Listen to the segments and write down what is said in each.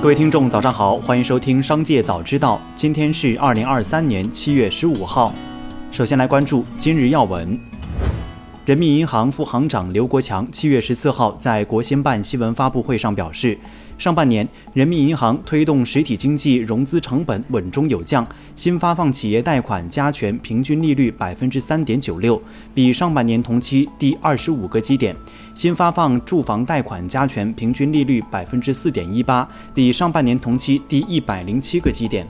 各位听众，早上好，欢迎收听《商界早知道》。今天是二零二三年七月十五号。首先来关注今日要闻。人民银行副行长刘国强七月十四号在国新办新闻发布会上表示，上半年人民银行推动实体经济融资成本稳中有降，新发放企业贷款加权平均利率百分之三点九六，比上半年同期低二十五个基点；新发放住房贷款加权平均利率百分之四点一八，比上半年同期低一百零七个基点。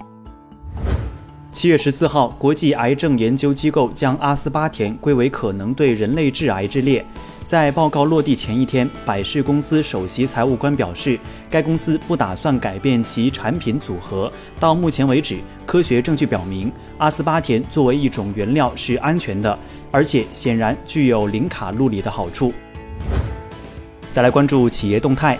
七月十四号，国际癌症研究机构将阿斯巴甜归为可能对人类致癌之列。在报告落地前一天，百事公司首席财务官表示，该公司不打算改变其产品组合。到目前为止，科学证据表明，阿斯巴甜作为一种原料是安全的，而且显然具有零卡路里的好处。再来关注企业动态。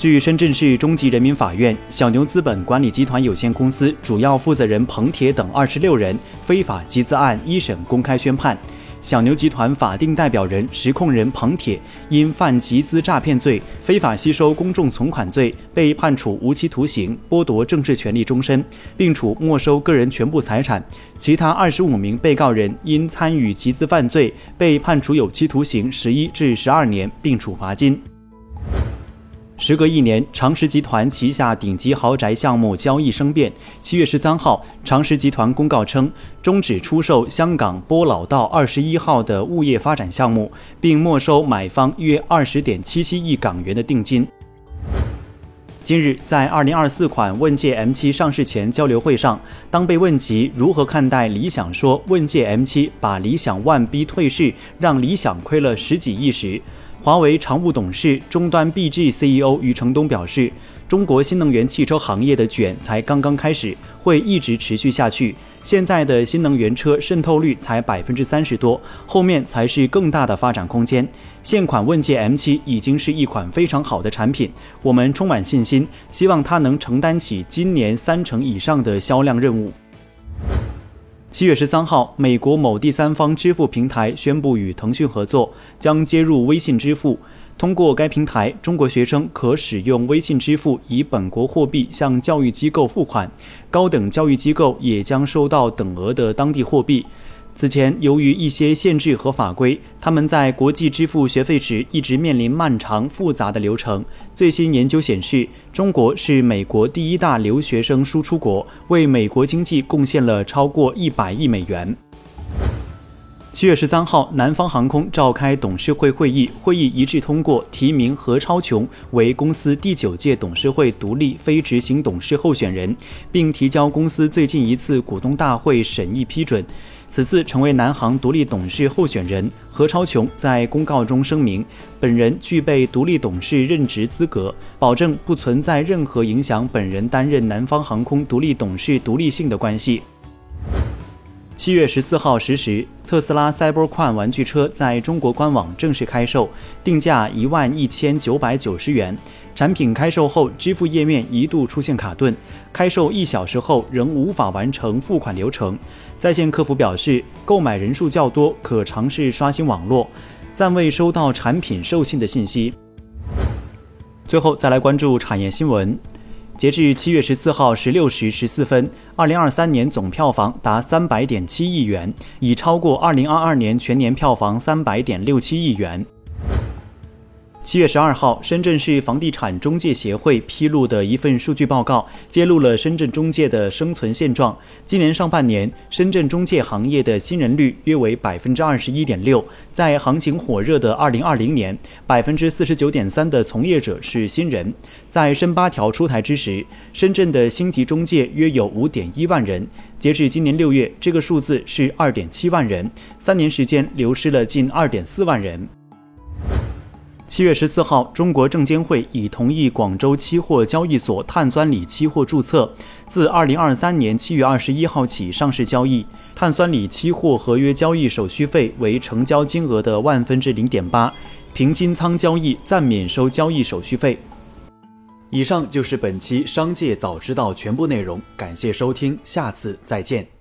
据深圳市中级人民法院，小牛资本管理集团有限公司主要负责人彭铁等二十六人非法集资案一审公开宣判，小牛集团法定代表人、实控人彭铁因犯集资诈骗罪、非法吸收公众存款罪，被判处无期徒刑，剥夺政治权利终身，并处没收个人全部财产。其他二十五名被告人因参与集资犯罪，被判处有期徒刑十一至十二年，并处罚金。时隔一年，长实集团旗下顶级豪宅项目交易生变。七月十三号，长实集团公告称，终止出售香港波老道二十一号的物业发展项目，并没收买方约二十点七七亿港元的定金。今日，在二零二四款问界 M7 上市前交流会上，当被问及如何看待理想说问界 M7 把理想 ONE 逼退市，让理想亏了十几亿时，华为常务董事、终端 BG CEO 余承东表示：“中国新能源汽车行业的卷才刚刚开始，会一直持续下去。现在的新能源车渗透率才百分之三十多，后面才是更大的发展空间。现款问界 M7 已经是一款非常好的产品，我们充满信心，希望它能承担起今年三成以上的销量任务。”七月十三号，美国某第三方支付平台宣布与腾讯合作，将接入微信支付。通过该平台，中国学生可使用微信支付以本国货币向教育机构付款，高等教育机构也将收到等额的当地货币。此前，由于一些限制和法规，他们在国际支付学费时一直面临漫长复杂的流程。最新研究显示，中国是美国第一大留学生输出国，为美国经济贡献了超过一百亿美元。七月十三号，南方航空召开董事会会议，会议一致通过提名何超琼为公司第九届董事会独立非执行董事候选人，并提交公司最近一次股东大会审议批准。此次成为南航独立董事候选人何超琼在公告中声明，本人具备独立董事任职资格，保证不存在任何影响本人担任南方航空独立董事独立性的关系。七月十四号十时，特斯拉 Cybertruck 玩具车在中国官网正式开售，定价一万一千九百九十元。产品开售后，支付页面一度出现卡顿，开售一小时后仍无法完成付款流程。在线客服表示，购买人数较多，可尝试刷新网络，暂未收到产品售罄的信息。最后再来关注产业新闻。截至七月十四号十六时十四分，二零二三年总票房达三百点七亿元，已超过二零二二年全年票房三百点六七亿元。七月十二号，深圳市房地产中介协会披露的一份数据报告，揭露了深圳中介的生存现状。今年上半年，深圳中介行业的新人率约为百分之二十一点六。在行情火热的二零二零年，百分之四十九点三的从业者是新人。在深八条出台之时，深圳的星级中介约有五点一万人。截至今年六月，这个数字是二点七万人，三年时间流失了近二点四万人。七月十四号，中国证监会已同意广州期货交易所碳酸锂期货注册，自二零二三年七月二十一号起上市交易。碳酸锂期货合约交易手续费为成交金额的万分之零点八，平金仓交易暂免收交易手续费。以上就是本期商界早知道全部内容，感谢收听，下次再见。